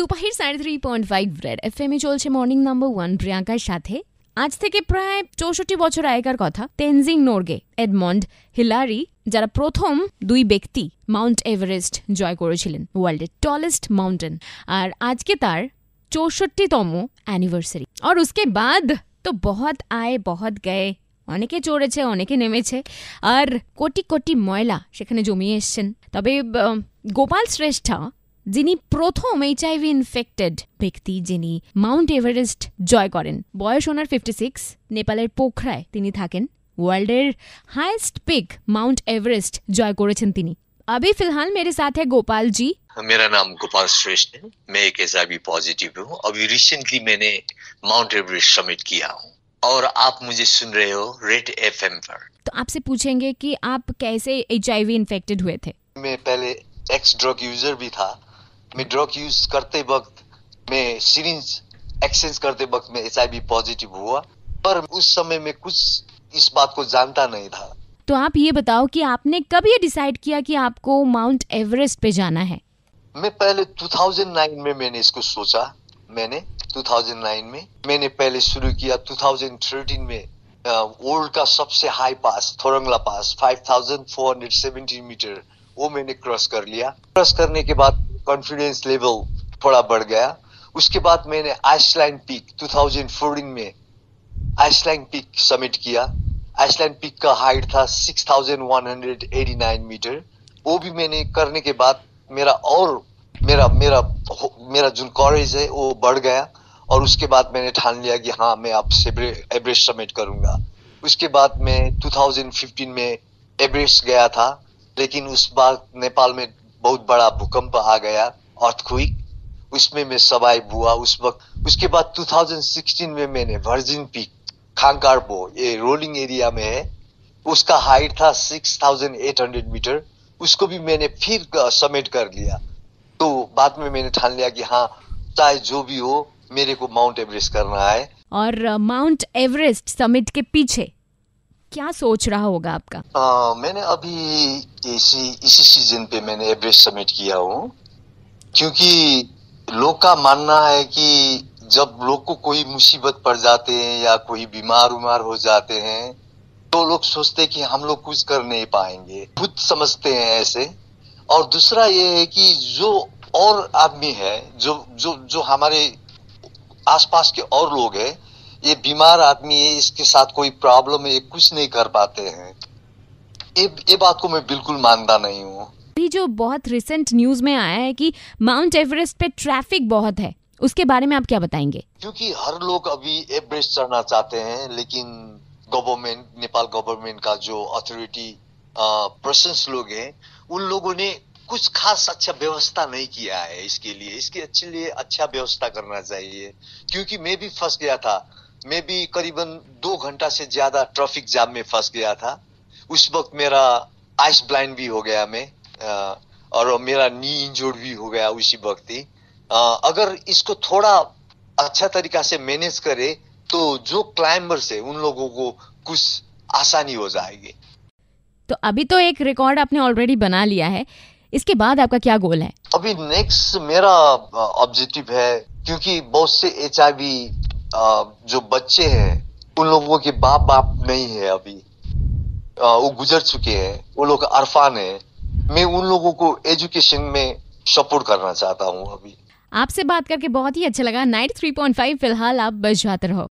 Superhit সাড়ে three point five red F এ চলছে morning number one প্রিয়াঙ্কার সাথে। আজ থেকে প্রায় চৌষট্টি বছর আগেকার কথা তেনজিং নোরগে এডমন্ড হিলারি যারা প্রথম দুই ব্যক্তি মাউন্ট এভারেস্ট জয় করেছিলেন ওয়ার্ল্ডের টলেস্ট মাউন্টেন আর আজকে তার চৌষট্টিতম অ্যানিভার্সারি আর উসকে বাদ তো বহুত আয়ে, বহুত গয়ে। অনেকে চড়েছে, অনেকে নেমেছে। আর কোটি কোটি ময়লা সেখানে জমিয়ে এসছেন। তবে গোপাল শ্রেষ্ঠা যিনি প্রথম এইচআইভি ইনফেক্টেড ব্যক্তি যিনি মাউন্ট এভারেস্ট জয় করেন বয়স ওনার ফিফটি সিক্স নেপালের পোখরায় তিনি থাকেন ওয়ার্ল্ডের highest pick mount Everest Joy করেছেন তিনি अभी फिलहाल मेरे साथ है गोपाल जी मेरा नाम गोपाल श्रेष्ठ है मैं एक एच पॉजिटिव हूँ अभी रिसेंटली मैंने माउंट एवरेस्ट समिट किया हूँ और आप मुझे सुन रहे हो रेड एफ पर तो आपसे पूछेंगे कि आप कैसे एच इन्फेक्टेड हुए थे मैं पहले एक्स ड्रग यूजर भी था मैं ड्रग यूज़ करते वक्त मैं सीरिंज एक्सचेंज करते वक्त मैं एच पॉजिटिव हुआ पर उस समय में कुछ इस बात को जानता नहीं था। तो आप ये बताओ कि आपने कब ये डिसाइड किया कि आपको माउंट एवरेस्ट पे जाना है? मैं पहले 2009 में मैंने इसको सोचा मैंने 2009 में। मैंने पहले शुरू किया 2013 में वर्ल्ड का सबसे हाई पास थोरंगला पास 5470 मीटर वो मैंने क्रॉस कर लिया। क्रॉस करने के बाद कॉन्फिडेंस लेवल थोड़ा बढ़ गया। उसके बाद मैंने आइसलैंड पीक 2014 में आइसलैंड पीक समिट किया। आइसलैंड पीक का हाइट था 6189 मीटर वो भी मैंने करने के बाद मेरा और मेरा मेरा मेरा जो कॉरेज है, वो बढ़ गया। और उसके बाद मैंने ठान लिया कि हाँ मैं अब एवरेस्ट समिट करूँगा। उसके बाद मैं 2015 में एवरेस्ट गया था। लेकिन उस बार नेपाल में बहुत बड़ा भूकंप आ गया अर्थक्विक उसमें मैं सर्वाइव हुआ। उस वक्त, उसके बाद 2016 में मैंने वर्जिन पीक खांकारपो ये रोलिंग एरिया में है। उसका हाइट था 6800 मीटर उसको भी मैंने फिर समेट कर लिया। तो बाद में मैंने ठान लिया कि हाँ चाहे जो भी हो, मेरे को माउंट एवरेस्ट करना है। और माउंट एवरेस्ट समिट के पीछे क्या सोच रहा होगा आपका? आ, मैंने अभी इसी इसी सीज़न पे मैंने एवरेस्ट समिट किया हूँ। क्योंकि लोग का मानना है कि जब लोग को कोई मुसीबत पड़ जाते हैं या कोई बीमार उमार हो जाते हैं तो लोग सोचते हैं कि हम लोग कुछ कर नहीं पाएँगे। खुद समझते हैं ऐसे। और दूसरा ये है कि जो और आदमी है जो जो जो हमारे आसपास के और लोग हैं ये बीमार आदमी है इसके साथ कोई प्रॉब्लम है कुछ नहीं कर पाते हैं। ये ये बात को मैं बिल्कुल मानता नहीं हूँ। अभी जो बहुत रिसेंट न्यूज़ में आया है कि माउंट एवरेस्ट पे ट्रैफ़िक बहुत है उसके बारे में आप क्या बताएँगे? क्योंकि हर लोग अभी एवरेस्ट चढ़ना चाहते हैं लेकिन गवर्नमेंट नेपाल गवर्नमेंट का जो अथॉरिटी पर्सन लोग हैं उन लोगों ने कुछ खास अच्छा व्यवस्था नहीं किया है इसके लिए। इसके अच्छे लिए अच्छा व्यवस्था करना चाहिए। क्योंकि मैं भी फंस गया था। मैं भी करीबन दो घंटा से ज़्यादा ट्रैफ़िक जाम में फंस गया था। उस वक्त मेरा आइस ब्लाइंड भी हो गया मैं और मेरा नी इंजोर्ड भी हो गया उसी वक्त ही। अगर इसको थोड़ा अच्छा तरीका से मैनेज करे तो जो क्लाइंबर्स है उन लोगों को कुछ आसानी हो जाएगी। तो अभी तो एक रिकॉर्ड आपने ऑलरेडी बना लिया है। इसके बाद आपका क्या गोल है? अभी नेक्स्ट मेरा ऑब्जेक्टिव है क्योंकि बहुत से एच जो बच्चे हैं, उन लोगों के बाप बाप नहीं है अभी। वो गुजर चुके हैं, वो लोग अरफान है। मैं उन लोगों को एजुकेशन में सपोर्ट करना चाहता हूँ अभी। आपसे बात करके बहुत ही अच्छा लगा। नाइट थ्री पॉइंट फाइव, फ़िलहाल आप बस जाते रहो।